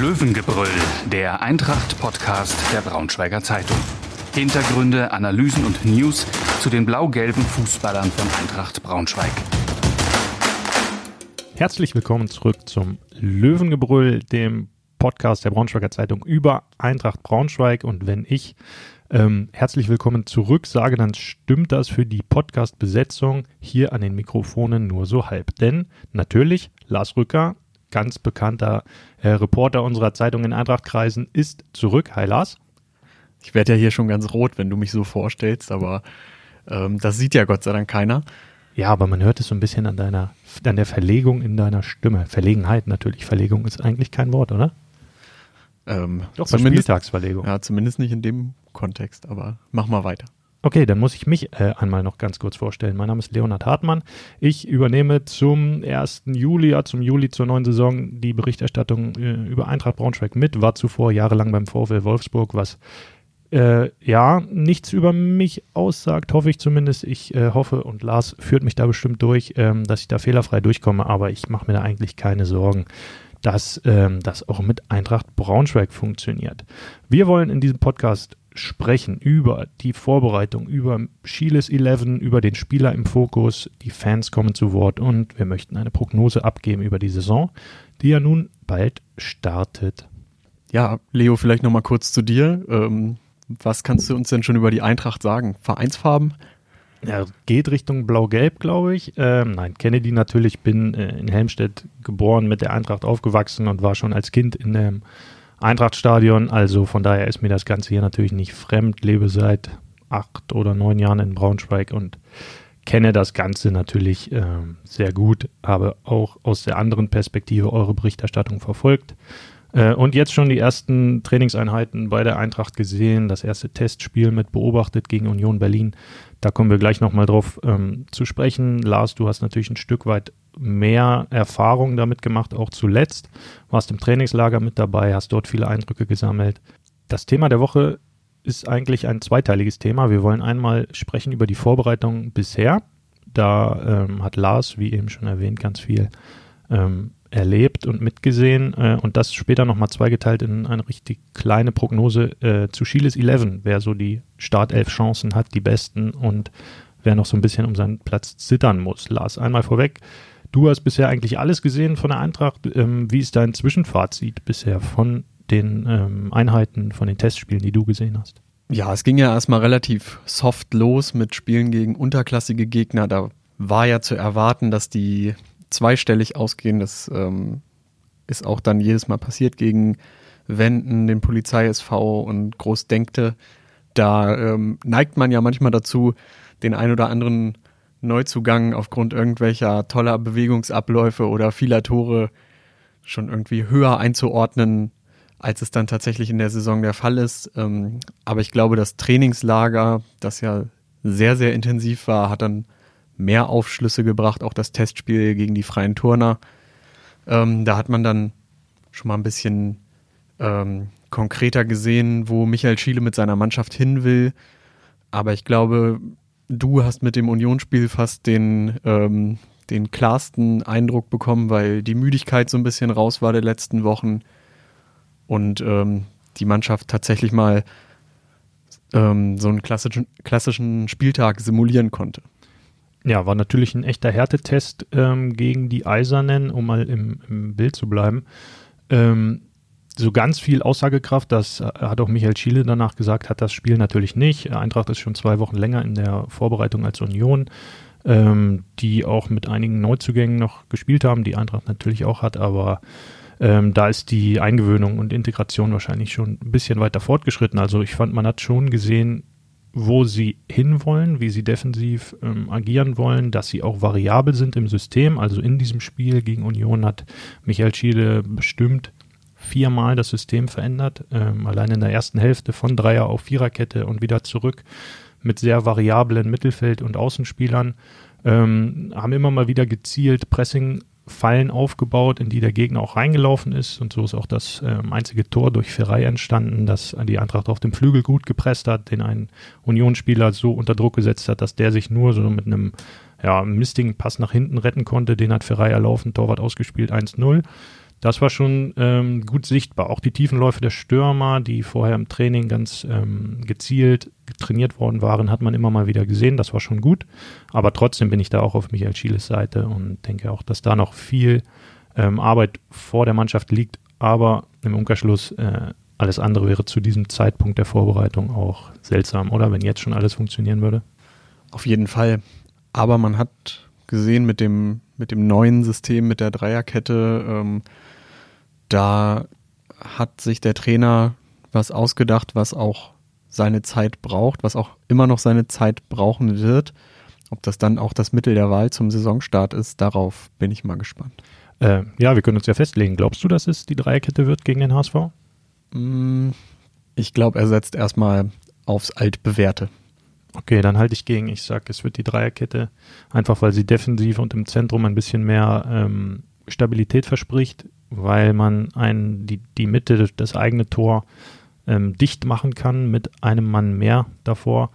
Löwengebrüll, der Eintracht-Podcast der Braunschweiger Zeitung. Hintergründe, Analysen und News zu den blau-gelben Fußballern von Eintracht Braunschweig. Herzlich willkommen zurück zum Löwengebrüll, dem Podcast der Braunschweiger Zeitung über Eintracht Braunschweig. Und wenn ich ähm, herzlich willkommen zurück sage, dann stimmt das für die Podcast-Besetzung hier an den Mikrofonen nur so halb. Denn natürlich, Lars Rücker, ganz bekannter äh, Reporter unserer Zeitung in Eintrachtkreisen, ist zurück. Hi Lars. Ich werde ja hier schon ganz rot, wenn du mich so vorstellst, aber ähm, das sieht ja Gott sei Dank keiner. Ja, aber man hört es so ein bisschen an deiner, an der Verlegung in deiner Stimme. Verlegenheit natürlich. Verlegung ist eigentlich kein Wort, oder? Ähm, Doch, bei Spieltagsverlegung. Ja, zumindest nicht in dem Kontext, aber mach mal weiter. Okay, dann muss ich mich äh, einmal noch ganz kurz vorstellen. Mein Name ist Leonhard Hartmann. Ich übernehme zum 1. Juli, ja, zum Juli zur neuen Saison die Berichterstattung äh, über Eintracht Braunschweig mit. War zuvor jahrelang beim VfL Wolfsburg, was äh, ja nichts über mich aussagt, hoffe ich zumindest. Ich äh, hoffe und Lars führt mich da bestimmt durch, ähm, dass ich da fehlerfrei durchkomme, aber ich mache mir da eigentlich keine Sorgen dass ähm, das auch mit Eintracht Braunschweig funktioniert. Wir wollen in diesem Podcast sprechen über die Vorbereitung, über Chiles 11, über den Spieler im Fokus. Die Fans kommen zu Wort und wir möchten eine Prognose abgeben über die Saison, die ja nun bald startet. Ja, Leo, vielleicht nochmal kurz zu dir. Ähm, was kannst du uns denn schon über die Eintracht sagen? Vereinsfarben? Ja, geht Richtung Blau-Gelb, glaube ich. Ähm, nein, Kennedy natürlich, bin äh, in Helmstedt geboren, mit der Eintracht aufgewachsen und war schon als Kind in dem Eintrachtstadion. Also von daher ist mir das Ganze hier natürlich nicht fremd. Lebe seit acht oder neun Jahren in Braunschweig und kenne das Ganze natürlich äh, sehr gut. Habe auch aus der anderen Perspektive eure Berichterstattung verfolgt. Äh, und jetzt schon die ersten Trainingseinheiten bei der Eintracht gesehen, das erste Testspiel mit beobachtet gegen Union Berlin. Da kommen wir gleich nochmal drauf ähm, zu sprechen. Lars, du hast natürlich ein Stück weit mehr Erfahrung damit gemacht, auch zuletzt. Warst im Trainingslager mit dabei, hast dort viele Eindrücke gesammelt. Das Thema der Woche ist eigentlich ein zweiteiliges Thema. Wir wollen einmal sprechen über die Vorbereitung bisher. Da ähm, hat Lars, wie eben schon erwähnt, ganz viel ähm, erlebt und mitgesehen äh, und das später nochmal zweigeteilt in eine richtig kleine Prognose äh, zu Chiles 11, wer so die Startelf Chancen hat, die besten und wer noch so ein bisschen um seinen Platz zittern muss. Lars, einmal vorweg, du hast bisher eigentlich alles gesehen von der Eintracht. Ähm, wie ist dein Zwischenfazit bisher von den ähm, Einheiten, von den Testspielen, die du gesehen hast? Ja, es ging ja erstmal relativ soft los mit Spielen gegen unterklassige Gegner. Da war ja zu erwarten, dass die zweistellig ausgehen. Das ähm, ist auch dann jedes Mal passiert gegen Wenden, den Polizei-SV und Großdenkte. Da ähm, neigt man ja manchmal dazu, den ein oder anderen Neuzugang aufgrund irgendwelcher toller Bewegungsabläufe oder vieler Tore schon irgendwie höher einzuordnen, als es dann tatsächlich in der Saison der Fall ist. Ähm, aber ich glaube, das Trainingslager, das ja sehr, sehr intensiv war, hat dann mehr Aufschlüsse gebracht, auch das Testspiel gegen die freien Turner. Ähm, da hat man dann schon mal ein bisschen ähm, konkreter gesehen, wo Michael Schiele mit seiner Mannschaft hin will. Aber ich glaube, du hast mit dem Unionsspiel fast den, ähm, den klarsten Eindruck bekommen, weil die Müdigkeit so ein bisschen raus war der letzten Wochen und ähm, die Mannschaft tatsächlich mal ähm, so einen klassischen, klassischen Spieltag simulieren konnte. Ja, war natürlich ein echter Härtetest ähm, gegen die Eisernen, um mal im, im Bild zu bleiben. Ähm, so ganz viel Aussagekraft, das hat auch Michael Schiele danach gesagt, hat das Spiel natürlich nicht. Eintracht ist schon zwei Wochen länger in der Vorbereitung als Union, ähm, die auch mit einigen Neuzugängen noch gespielt haben, die Eintracht natürlich auch hat, aber ähm, da ist die Eingewöhnung und Integration wahrscheinlich schon ein bisschen weiter fortgeschritten. Also ich fand, man hat schon gesehen, wo sie hinwollen, wie sie defensiv ähm, agieren wollen, dass sie auch variabel sind im System. Also in diesem Spiel gegen Union hat Michael Schiele bestimmt viermal das System verändert. Ähm, allein in der ersten Hälfte von Dreier auf Viererkette und wieder zurück mit sehr variablen Mittelfeld- und Außenspielern. Ähm, haben immer mal wieder gezielt Pressing Fallen aufgebaut, in die der Gegner auch reingelaufen ist. Und so ist auch das ähm, einzige Tor durch Ferrei entstanden, dass die Eintracht auf dem Flügel gut gepresst hat, den ein Unionsspieler so unter Druck gesetzt hat, dass der sich nur so mit einem ja, mistigen Pass nach hinten retten konnte. Den hat Ferrei erlaufen, Torwart ausgespielt, 1-0. Das war schon ähm, gut sichtbar. Auch die Tiefenläufe der Stürmer, die vorher im Training ganz ähm, gezielt trainiert worden waren, hat man immer mal wieder gesehen. Das war schon gut. Aber trotzdem bin ich da auch auf Michael Schieles Seite und denke auch, dass da noch viel ähm, Arbeit vor der Mannschaft liegt. Aber im Umkehrschluss, äh, alles andere wäre zu diesem Zeitpunkt der Vorbereitung auch seltsam, oder? Wenn jetzt schon alles funktionieren würde. Auf jeden Fall. Aber man hat gesehen mit dem, mit dem neuen System, mit der Dreierkette, ähm, da hat sich der Trainer was ausgedacht, was auch seine Zeit braucht, was auch immer noch seine Zeit brauchen wird. Ob das dann auch das Mittel der Wahl zum Saisonstart ist, darauf bin ich mal gespannt. Äh, ja, wir können uns ja festlegen. Glaubst du, dass es die Dreierkette wird gegen den HSV? Mm, ich glaube, er setzt erstmal aufs Altbewährte. Okay, dann halte ich gegen. Ich sage, es wird die Dreierkette, einfach weil sie defensiv und im Zentrum ein bisschen mehr ähm, Stabilität verspricht weil man ein, die, die Mitte, das eigene Tor ähm, dicht machen kann mit einem Mann mehr davor.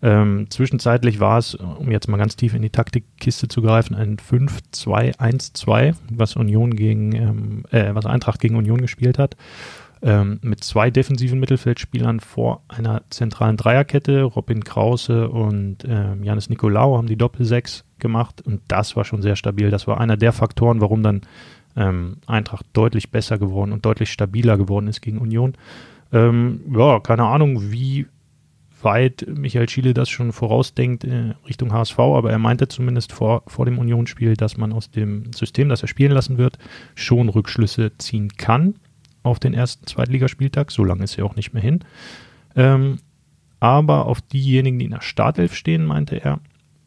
Ähm, zwischenzeitlich war es, um jetzt mal ganz tief in die Taktikkiste zu greifen, ein 5-2-1-2, was Union gegen, ähm, äh, was Eintracht gegen Union gespielt hat. Ähm, mit zwei defensiven Mittelfeldspielern vor einer zentralen Dreierkette. Robin Krause und ähm, Janis Nikolaou haben die Doppel-6 gemacht und das war schon sehr stabil. Das war einer der Faktoren, warum dann ähm, Eintracht deutlich besser geworden und deutlich stabiler geworden ist gegen Union. Ähm, ja, keine Ahnung, wie weit Michael Schiele das schon vorausdenkt äh, Richtung HSV, aber er meinte zumindest vor, vor dem Unionsspiel, dass man aus dem System, das er spielen lassen wird, schon Rückschlüsse ziehen kann auf den ersten Zweitligaspieltag. So lange ist er auch nicht mehr hin. Ähm, aber auf diejenigen, die in der Startelf stehen, meinte er,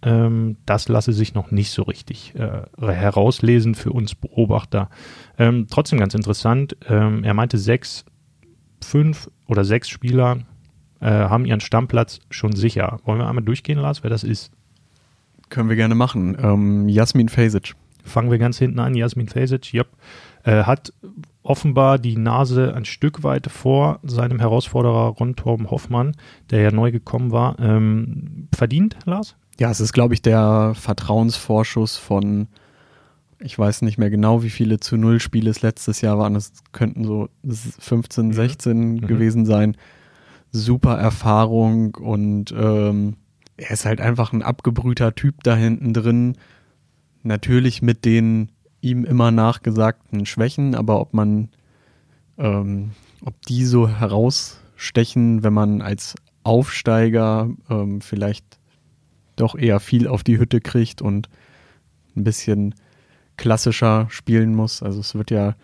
ähm, das lasse sich noch nicht so richtig äh, herauslesen für uns Beobachter. Ähm, trotzdem ganz interessant. Ähm, er meinte, sechs, fünf oder sechs Spieler äh, haben ihren Stammplatz schon sicher. Wollen wir einmal durchgehen, Lars, wer das ist? Können wir gerne machen. Ähm, Jasmin Fesic. Fangen wir ganz hinten an. Jasmin Fesic, yep. Äh, hat offenbar die Nase ein Stück weit vor seinem Herausforderer Ron Torben Hoffmann, der ja neu gekommen war. Ähm, verdient, Lars? Ja, es ist, glaube ich, der Vertrauensvorschuss von, ich weiß nicht mehr genau, wie viele zu Null Spiele es letztes Jahr waren. Es könnten so 15, 16 mhm. gewesen sein. Super Erfahrung und ähm, er ist halt einfach ein abgebrühter Typ da hinten drin. Natürlich mit den ihm immer nachgesagten Schwächen, aber ob man, ähm, ob die so herausstechen, wenn man als Aufsteiger ähm, vielleicht doch eher viel auf die Hütte kriegt und ein bisschen klassischer spielen muss. Also es wird ja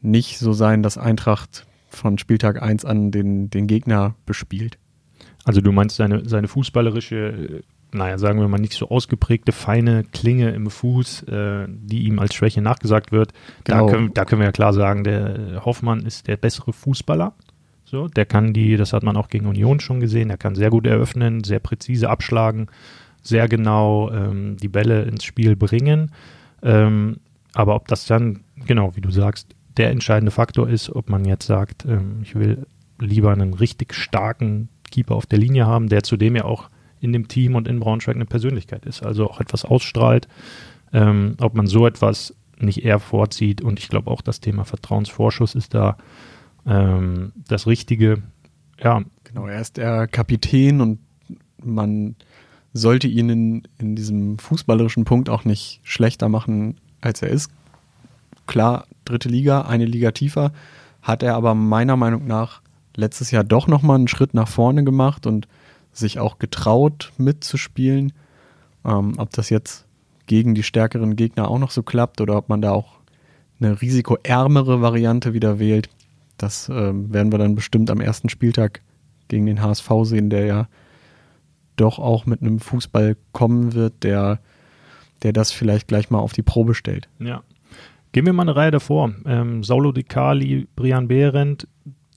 nicht so sein, dass Eintracht von Spieltag 1 an den, den Gegner bespielt. Also du meinst seine, seine fußballerische, naja, sagen wir mal nicht so ausgeprägte, feine Klinge im Fuß, äh, die ihm als Schwäche nachgesagt wird. Genau. Da, können, da können wir ja klar sagen, der Hoffmann ist der bessere Fußballer. So, der kann die, das hat man auch gegen Union schon gesehen, der kann sehr gut eröffnen, sehr präzise abschlagen, sehr genau ähm, die Bälle ins Spiel bringen. Ähm, aber ob das dann, genau wie du sagst, der entscheidende Faktor ist, ob man jetzt sagt, ähm, ich will lieber einen richtig starken Keeper auf der Linie haben, der zudem ja auch in dem Team und in Braunschweig eine Persönlichkeit ist, also auch etwas ausstrahlt, ähm, ob man so etwas nicht eher vorzieht. Und ich glaube auch das Thema Vertrauensvorschuss ist da ähm, das Richtige. Ja. Genau, er ist der Kapitän und man sollte ihn in, in diesem fußballerischen Punkt auch nicht schlechter machen, als er ist. Klar, dritte Liga, eine Liga tiefer, hat er aber meiner Meinung nach letztes Jahr doch nochmal einen Schritt nach vorne gemacht und sich auch getraut mitzuspielen. Ähm, ob das jetzt gegen die stärkeren Gegner auch noch so klappt oder ob man da auch eine risikoärmere Variante wieder wählt, das äh, werden wir dann bestimmt am ersten Spieltag gegen den HSV sehen, der ja doch auch mit einem Fußball kommen wird, der, der das vielleicht gleich mal auf die Probe stellt. Ja. Gehen wir mal eine Reihe davor. Ähm, Saulo Di Cali, Brian Behrendt,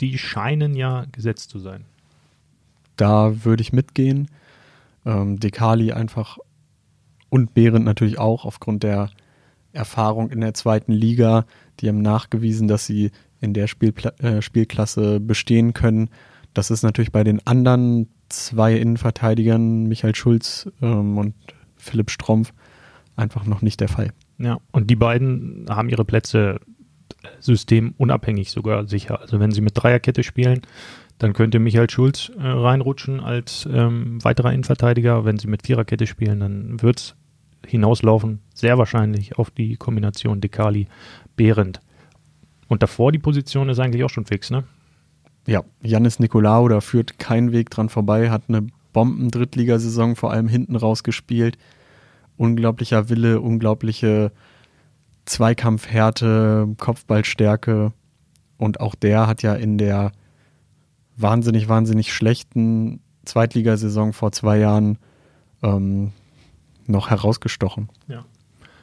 die scheinen ja gesetzt zu sein. Da würde ich mitgehen. Ähm, Dekali einfach und Behrendt natürlich auch aufgrund der Erfahrung in der zweiten Liga. Die haben nachgewiesen, dass sie in der Spielpla äh, Spielklasse bestehen können. Das ist natürlich bei den anderen zwei Innenverteidigern, Michael Schulz ähm, und Philipp Strompf, einfach noch nicht der Fall. Ja, und die beiden haben ihre Plätze systemunabhängig sogar sicher. Also wenn sie mit Dreierkette spielen, dann könnte Michael Schulz äh, reinrutschen als ähm, weiterer Innenverteidiger. Wenn sie mit Viererkette spielen, dann wird es hinauslaufen, sehr wahrscheinlich auf die Kombination Dekali-Behrendt. Und davor die Position ist eigentlich auch schon fix, ne? Ja, Janis Nikolaou, da führt kein Weg dran vorbei, hat eine Bomben-Drittligasaison vor allem hinten raus gespielt. Unglaublicher Wille, unglaubliche Zweikampfhärte, Kopfballstärke. Und auch der hat ja in der wahnsinnig, wahnsinnig schlechten Zweitligasaison vor zwei Jahren ähm, noch herausgestochen. Ja.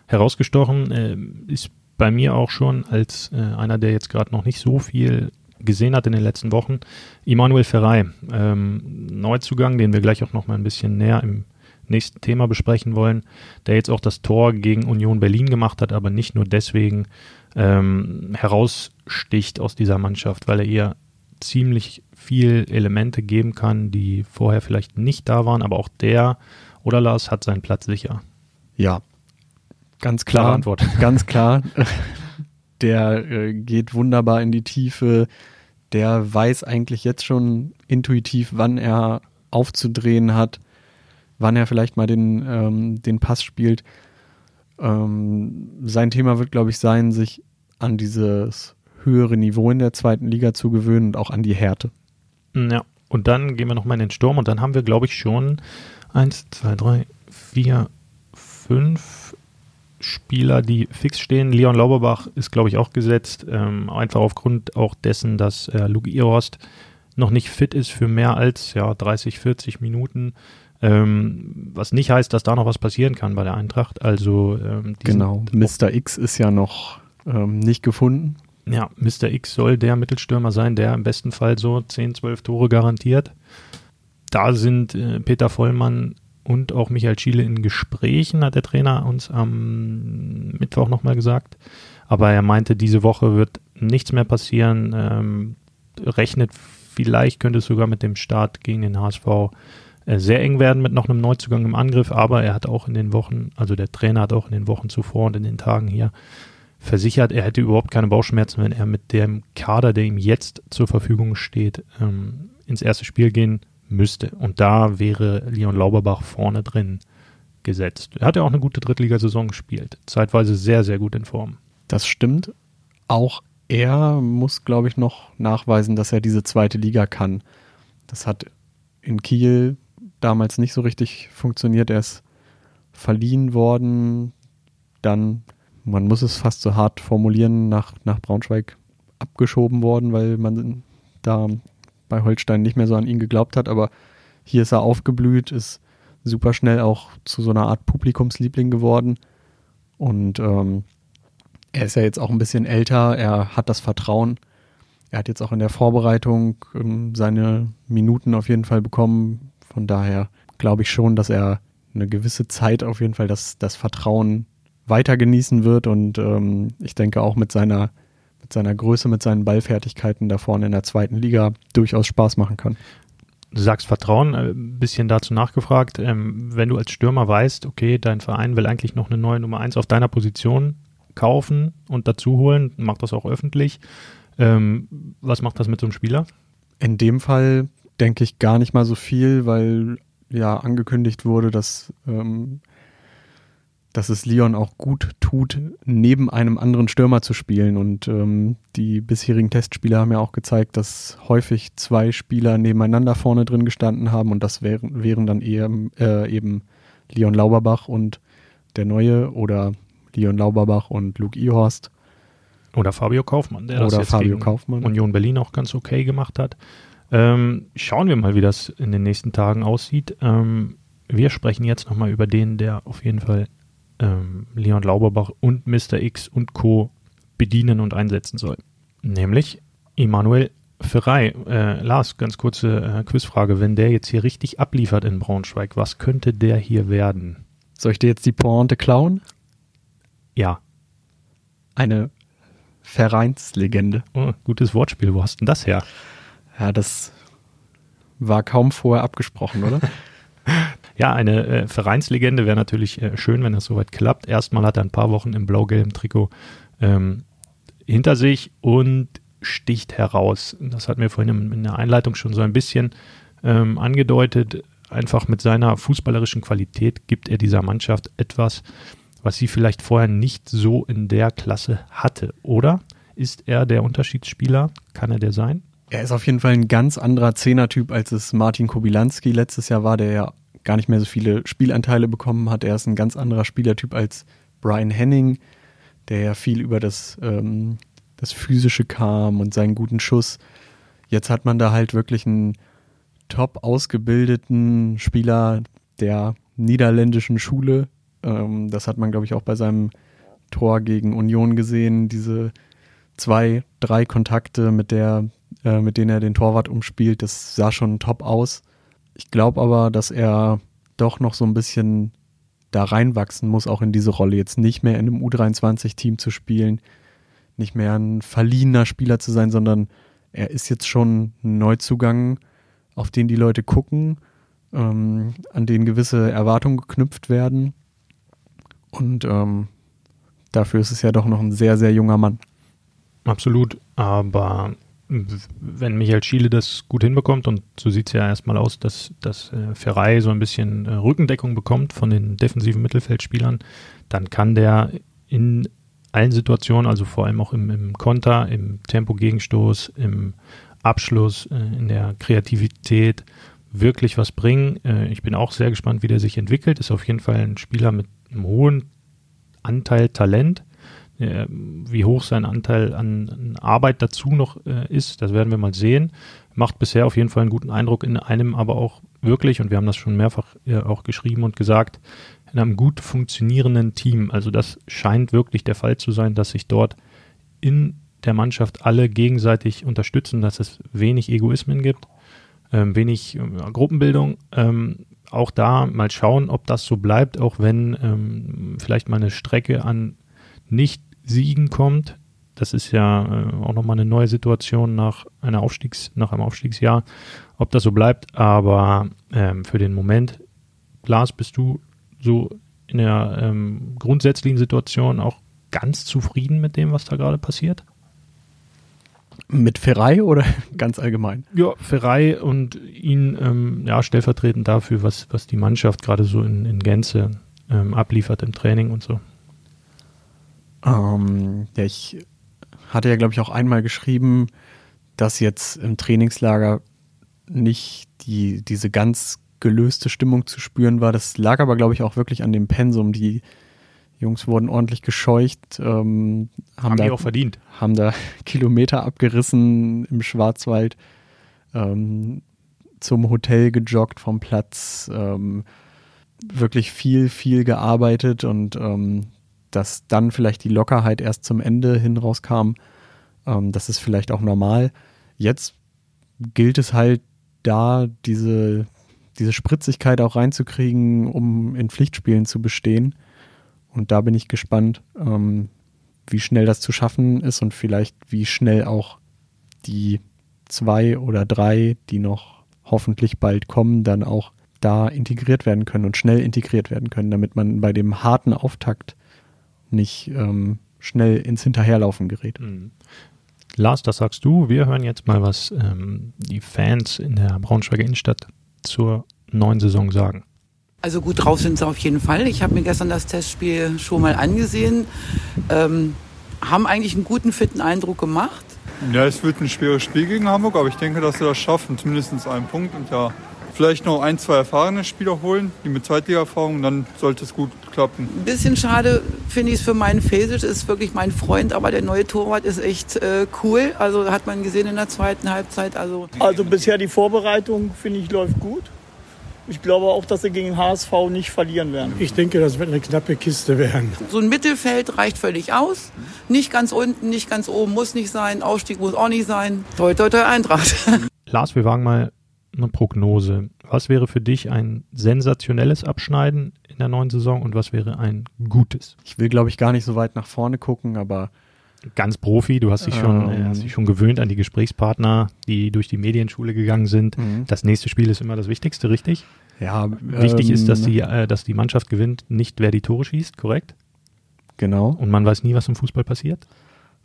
Herausgestochen äh, ist bei mir auch schon als äh, einer, der jetzt gerade noch nicht so viel gesehen hat in den letzten Wochen, Immanuel Ferrei. Ähm, Neuzugang, den wir gleich auch noch mal ein bisschen näher im nächsten Thema besprechen wollen, der jetzt auch das Tor gegen Union Berlin gemacht hat, aber nicht nur deswegen ähm, heraussticht aus dieser Mannschaft, weil er ihr ziemlich viel Elemente geben kann, die vorher vielleicht nicht da waren, aber auch der oder Lars hat seinen Platz sicher. Ja, ganz klar. Klare Antwort. Ganz klar. Der äh, geht wunderbar in die Tiefe. Der weiß eigentlich jetzt schon intuitiv, wann er aufzudrehen hat, wann er vielleicht mal den, ähm, den Pass spielt. Ähm, sein Thema wird, glaube ich, sein, sich an dieses höhere Niveau in der zweiten Liga zu gewöhnen und auch an die Härte. Ja, und dann gehen wir nochmal in den Sturm und dann haben wir, glaube ich, schon eins, zwei, drei, vier, fünf Spieler, die fix stehen. Leon Lauberbach ist, glaube ich, auch gesetzt. Ähm, einfach aufgrund auch dessen, dass äh, Luke Irost noch nicht fit ist für mehr als ja, 30, 40 Minuten. Ähm, was nicht heißt, dass da noch was passieren kann bei der Eintracht. Also ähm, genau, Mr. X ist ja noch ähm, nicht gefunden. Ja, Mr. X soll der Mittelstürmer sein, der im besten Fall so 10, 12 Tore garantiert. Da sind äh, Peter Vollmann und auch Michael Schiele in Gesprächen, hat der Trainer uns am Mittwoch nochmal gesagt. Aber er meinte, diese Woche wird nichts mehr passieren. Ähm, rechnet, vielleicht könnte es sogar mit dem Start gegen den HSV äh, sehr eng werden mit noch einem Neuzugang im Angriff. Aber er hat auch in den Wochen, also der Trainer hat auch in den Wochen zuvor und in den Tagen hier versichert, er hätte überhaupt keine Bauchschmerzen, wenn er mit dem Kader, der ihm jetzt zur Verfügung steht, ähm, ins erste Spiel gehen müsste. Und da wäre Leon Lauberbach vorne drin gesetzt. Er hat ja auch eine gute Drittligasaison gespielt. Zeitweise sehr, sehr gut in Form. Das stimmt. Auch er muss, glaube ich, noch nachweisen, dass er diese zweite Liga kann. Das hat in Kiel damals nicht so richtig funktioniert. Er ist verliehen worden, dann, man muss es fast so hart formulieren, nach, nach Braunschweig abgeschoben worden, weil man da bei Holstein nicht mehr so an ihn geglaubt hat, aber hier ist er aufgeblüht, ist super schnell auch zu so einer Art Publikumsliebling geworden. Und ähm, er ist ja jetzt auch ein bisschen älter, er hat das Vertrauen. Er hat jetzt auch in der Vorbereitung ähm, seine Minuten auf jeden Fall bekommen. Von daher glaube ich schon, dass er eine gewisse Zeit auf jeden Fall das, das Vertrauen weiter genießen wird. Und ähm, ich denke auch mit seiner mit seiner Größe, mit seinen Ballfertigkeiten da vorne in der zweiten Liga durchaus Spaß machen kann. Du sagst Vertrauen, ein äh, bisschen dazu nachgefragt. Ähm, wenn du als Stürmer weißt, okay, dein Verein will eigentlich noch eine neue Nummer 1 auf deiner Position kaufen und dazu holen, macht das auch öffentlich. Ähm, was macht das mit so einem Spieler? In dem Fall denke ich gar nicht mal so viel, weil ja angekündigt wurde, dass ähm, dass es Leon auch gut tut, neben einem anderen Stürmer zu spielen. Und ähm, die bisherigen Testspiele haben ja auch gezeigt, dass häufig zwei Spieler nebeneinander vorne drin gestanden haben und das wären, wären dann eher äh, eben Leon Lauberbach und der Neue oder Leon Lauberbach und Luke Ihorst. Oder Fabio Kaufmann, der oder das jetzt Fabio Kaufmann. Union Berlin auch ganz okay gemacht hat. Ähm, schauen wir mal, wie das in den nächsten Tagen aussieht. Ähm, wir sprechen jetzt nochmal über den, der auf jeden Fall ähm, Leon Lauberbach und Mr. X und Co. bedienen und einsetzen soll. Nämlich Emanuel Ferrei. Äh, Lars, ganz kurze äh, Quizfrage. Wenn der jetzt hier richtig abliefert in Braunschweig, was könnte der hier werden? Soll ich dir jetzt die Pointe klauen? Ja. Eine Vereinslegende. Oh, gutes Wortspiel. Wo hast denn das her? Ja, das war kaum vorher abgesprochen, oder? Ja, eine äh, Vereinslegende wäre natürlich äh, schön, wenn das soweit klappt. Erstmal hat er ein paar Wochen im blau-gelben Trikot ähm, hinter sich und sticht heraus. Das hat mir vorhin in der Einleitung schon so ein bisschen ähm, angedeutet. Einfach mit seiner fußballerischen Qualität gibt er dieser Mannschaft etwas, was sie vielleicht vorher nicht so in der Klasse hatte. Oder ist er der Unterschiedsspieler? Kann er der sein? Er ist auf jeden Fall ein ganz anderer Zehnertyp, als es Martin Kobilanski letztes Jahr war, der ja gar nicht mehr so viele Spielanteile bekommen hat. Er ist ein ganz anderer Spielertyp als Brian Henning, der ja viel über das, ähm, das Physische kam und seinen guten Schuss. Jetzt hat man da halt wirklich einen top ausgebildeten Spieler der niederländischen Schule. Ähm, das hat man, glaube ich, auch bei seinem Tor gegen Union gesehen. Diese zwei, drei Kontakte, mit, der, äh, mit denen er den Torwart umspielt, das sah schon top aus. Ich glaube aber, dass er doch noch so ein bisschen da reinwachsen muss, auch in diese Rolle. Jetzt nicht mehr in einem U23-Team zu spielen, nicht mehr ein verliehener Spieler zu sein, sondern er ist jetzt schon ein Neuzugang, auf den die Leute gucken, ähm, an den gewisse Erwartungen geknüpft werden. Und ähm, dafür ist es ja doch noch ein sehr, sehr junger Mann. Absolut, aber wenn Michael Schiele das gut hinbekommt und so sieht es ja erstmal aus, dass, dass äh, Ferrei so ein bisschen äh, Rückendeckung bekommt von den defensiven Mittelfeldspielern, dann kann der in allen Situationen, also vor allem auch im, im Konter, im Tempo-Gegenstoß, im Abschluss, äh, in der Kreativität wirklich was bringen. Äh, ich bin auch sehr gespannt, wie der sich entwickelt. Ist auf jeden Fall ein Spieler mit einem hohen Anteil Talent äh, wie hoch sein Anteil an, Arbeit dazu noch äh, ist, das werden wir mal sehen. Macht bisher auf jeden Fall einen guten Eindruck in einem, aber auch wirklich, und wir haben das schon mehrfach äh, auch geschrieben und gesagt, in einem gut funktionierenden Team. Also das scheint wirklich der Fall zu sein, dass sich dort in der Mannschaft alle gegenseitig unterstützen, dass es wenig Egoismen gibt, ähm, wenig äh, Gruppenbildung. Ähm, auch da mal schauen, ob das so bleibt, auch wenn ähm, vielleicht mal eine Strecke an nicht Siegen kommt. Das ist ja äh, auch nochmal eine neue Situation nach, einer Aufstiegs-, nach einem Aufstiegsjahr, ob das so bleibt. Aber ähm, für den Moment, Lars, bist du so in der ähm, grundsätzlichen Situation auch ganz zufrieden mit dem, was da gerade passiert? Mit Ferrei oder ganz allgemein? Ja, Ferrei und ihn ähm, ja, stellvertretend dafür, was, was die Mannschaft gerade so in, in Gänze ähm, abliefert im Training und so. Ähm, ja, ich hatte ja, glaube ich, auch einmal geschrieben, dass jetzt im Trainingslager nicht die, diese ganz gelöste Stimmung zu spüren war. Das lag aber, glaube ich, auch wirklich an dem Pensum. Die Jungs wurden ordentlich gescheucht. Ähm, haben, haben da, die auch verdient. Haben da Kilometer abgerissen im Schwarzwald, ähm, zum Hotel gejoggt vom Platz, ähm, wirklich viel, viel gearbeitet und ähm, dass dann vielleicht die Lockerheit erst zum Ende hin rauskam. Ähm, das ist vielleicht auch normal. Jetzt gilt es halt da, diese, diese Spritzigkeit auch reinzukriegen, um in Pflichtspielen zu bestehen. Und da bin ich gespannt, ähm, wie schnell das zu schaffen ist und vielleicht wie schnell auch die zwei oder drei, die noch hoffentlich bald kommen, dann auch da integriert werden können und schnell integriert werden können, damit man bei dem harten Auftakt nicht ähm, schnell ins Hinterherlaufen gerät. Mhm. Lars, das sagst du. Wir hören jetzt mal, was ähm, die Fans in der Braunschweiger Innenstadt zur neuen Saison sagen. Also gut drauf sind sie auf jeden Fall. Ich habe mir gestern das Testspiel schon mal angesehen. Ähm, haben eigentlich einen guten, fitten Eindruck gemacht. Ja, es wird ein schweres Spiel gegen Hamburg, aber ich denke, dass sie das schaffen. Zumindest einen Punkt. Und ja, vielleicht noch ein, zwei erfahrene Spieler holen, die mit Zweitliga-Erfahrung, dann sollte es gut klappen. Ein bisschen schade finde ich es für meinen Fesic, ist wirklich mein Freund, aber der neue Torwart ist echt äh, cool. Also hat man gesehen in der zweiten Halbzeit. Also, also bisher die Vorbereitung, finde ich, läuft gut. Ich glaube auch, dass sie gegen HSV nicht verlieren werden. Ich denke, das wird eine knappe Kiste werden. So ein Mittelfeld reicht völlig aus. Nicht ganz unten, nicht ganz oben muss nicht sein. Ausstieg muss auch nicht sein. Toi, toi, toi, Eintracht. Lars, wir wagen mal eine Prognose. Was wäre für dich ein sensationelles Abschneiden in der neuen Saison und was wäre ein gutes? Ich will, glaube ich, gar nicht so weit nach vorne gucken, aber ganz Profi. Du hast dich schon, ähm, hast dich schon gewöhnt an die Gesprächspartner, die durch die Medienschule gegangen sind. Mhm. Das nächste Spiel ist immer das Wichtigste, richtig? Ja. Wichtig ähm, ist, dass die, äh, dass die Mannschaft gewinnt, nicht wer die Tore schießt, korrekt? Genau. Und man weiß nie, was im Fußball passiert.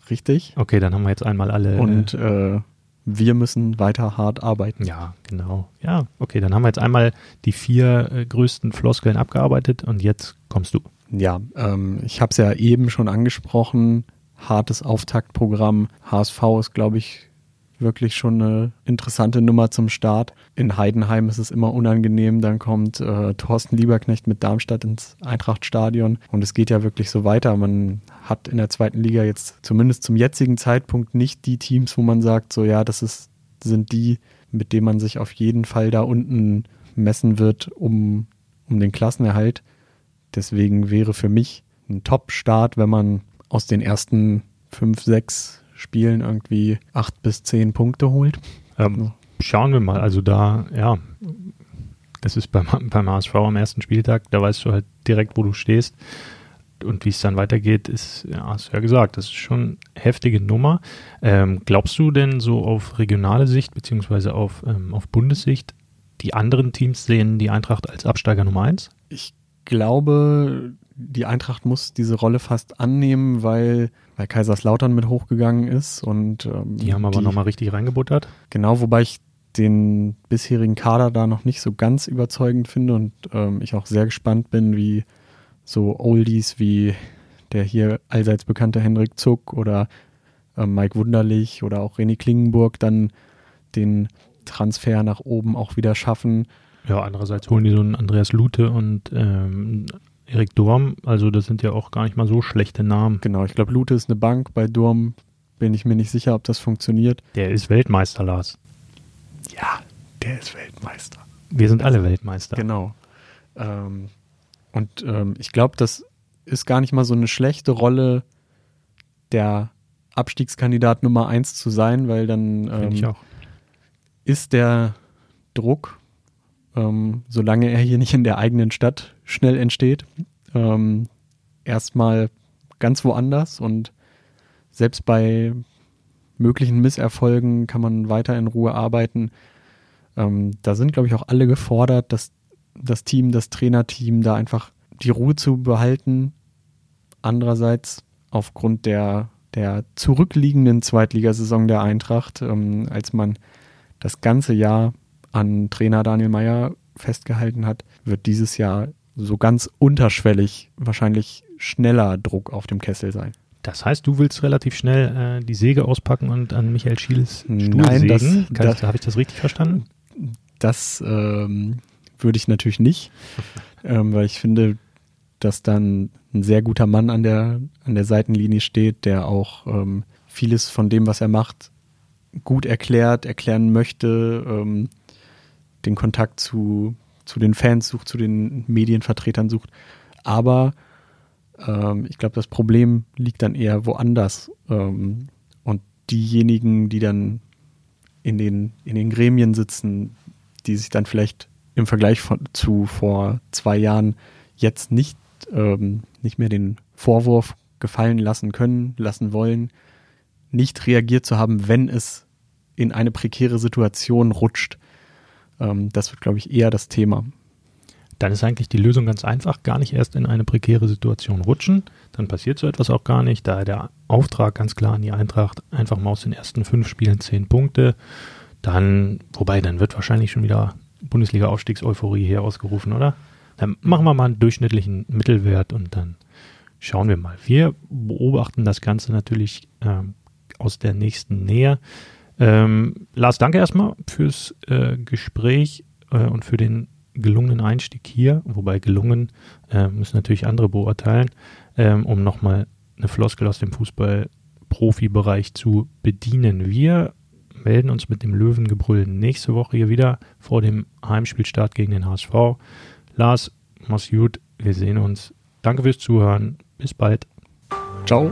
Richtig. Okay, dann haben wir jetzt einmal alle. Und äh, wir müssen weiter hart arbeiten. Ja, genau. Ja, okay, dann haben wir jetzt einmal die vier äh, größten Floskeln abgearbeitet und jetzt kommst du. Ja, ähm, ich habe es ja eben schon angesprochen. Hartes Auftaktprogramm. HSV ist, glaube ich, wirklich schon eine interessante Nummer zum Start. In Heidenheim ist es immer unangenehm. Dann kommt äh, Thorsten Lieberknecht mit Darmstadt ins Eintrachtstadion. Und es geht ja wirklich so weiter. Man hat in der zweiten Liga jetzt zumindest zum jetzigen Zeitpunkt nicht die Teams, wo man sagt, so ja, das ist, sind die, mit denen man sich auf jeden Fall da unten messen wird, um, um den Klassenerhalt. Deswegen wäre für mich ein Top-Start, wenn man aus den ersten fünf, sechs Spielen irgendwie acht bis zehn Punkte holt. Ähm, schauen wir mal. Also da, ja, das ist beim, beim HSV am ersten Spieltag, da weißt du halt direkt, wo du stehst. Und wie es dann weitergeht, ist, ja, hast du ja gesagt, das ist schon eine heftige Nummer. Ähm, glaubst du denn so auf regionale Sicht, beziehungsweise auf, ähm, auf Bundessicht, die anderen Teams sehen die Eintracht als Absteiger Nummer eins? Ich glaube, die Eintracht muss diese Rolle fast annehmen, weil, weil Kaiserslautern mit hochgegangen ist und ähm, die haben aber nochmal richtig reingebuttert. Genau, wobei ich den bisherigen Kader da noch nicht so ganz überzeugend finde und ähm, ich auch sehr gespannt bin, wie so Oldies wie der hier allseits bekannte Hendrik Zuck oder äh, Mike Wunderlich oder auch René Klingenburg dann den Transfer nach oben auch wieder schaffen. Ja, andererseits holen die so einen Andreas Lute und ähm, Erik Dorm, also das sind ja auch gar nicht mal so schlechte Namen. Genau, ich glaube, Lute ist eine Bank. Bei Dorm bin ich mir nicht sicher, ob das funktioniert. Der ist Weltmeister, Lars. Ja, der ist Weltmeister. Wir sind alle Weltmeister. Genau. Ähm, und ähm, ich glaube, das ist gar nicht mal so eine schlechte Rolle, der Abstiegskandidat Nummer eins zu sein, weil dann ähm, ist der Druck, ähm, solange er hier nicht in der eigenen Stadt schnell entsteht, ähm, erstmal ganz woanders und selbst bei möglichen Misserfolgen kann man weiter in Ruhe arbeiten. Ähm, da sind, glaube ich, auch alle gefordert, dass das Team, das Trainerteam da einfach die Ruhe zu behalten. Andererseits aufgrund der, der zurückliegenden Zweitligasaison der Eintracht, ähm, als man das ganze Jahr an Trainer Daniel Meyer festgehalten hat, wird dieses Jahr so ganz unterschwellig wahrscheinlich schneller Druck auf dem Kessel sein. Das heißt, du willst relativ schnell äh, die Säge auspacken und an Michael Schieles Stuhl Nein, sägen? das, das Habe ich das richtig verstanden? Das ähm, würde ich natürlich nicht, ähm, weil ich finde, dass dann ein sehr guter Mann an der, an der Seitenlinie steht, der auch ähm, vieles von dem, was er macht, gut erklärt, erklären möchte, ähm, den Kontakt zu, zu den Fans sucht, zu den Medienvertretern sucht. Aber ähm, ich glaube, das Problem liegt dann eher woanders. Ähm, und diejenigen, die dann in den, in den Gremien sitzen, die sich dann vielleicht im Vergleich von, zu vor zwei Jahren jetzt nicht, ähm, nicht mehr den Vorwurf gefallen lassen können, lassen wollen, nicht reagiert zu haben, wenn es in eine prekäre Situation rutscht. Ähm, das wird, glaube ich, eher das Thema. Dann ist eigentlich die Lösung ganz einfach, gar nicht erst in eine prekäre Situation rutschen. Dann passiert so etwas auch gar nicht. Da der Auftrag ganz klar an die Eintracht, einfach mal aus den ersten fünf Spielen zehn Punkte. Dann, wobei, dann wird wahrscheinlich schon wieder Bundesliga-Aufstiegseuphorie hier ausgerufen, oder? Dann machen wir mal einen durchschnittlichen Mittelwert und dann schauen wir mal. Wir beobachten das Ganze natürlich ähm, aus der nächsten Nähe. Ähm, Lars, danke erstmal fürs äh, Gespräch äh, und für den gelungenen Einstieg hier, wobei gelungen äh, müssen natürlich andere beurteilen, ähm, um nochmal eine Floskel aus dem Fußball-Profi-Bereich zu bedienen. Wir melden uns mit dem Löwengebrüll nächste Woche hier wieder vor dem Heimspielstart gegen den HSV. Lars, mach's gut, wir sehen uns. Danke fürs Zuhören. Bis bald. Ciao.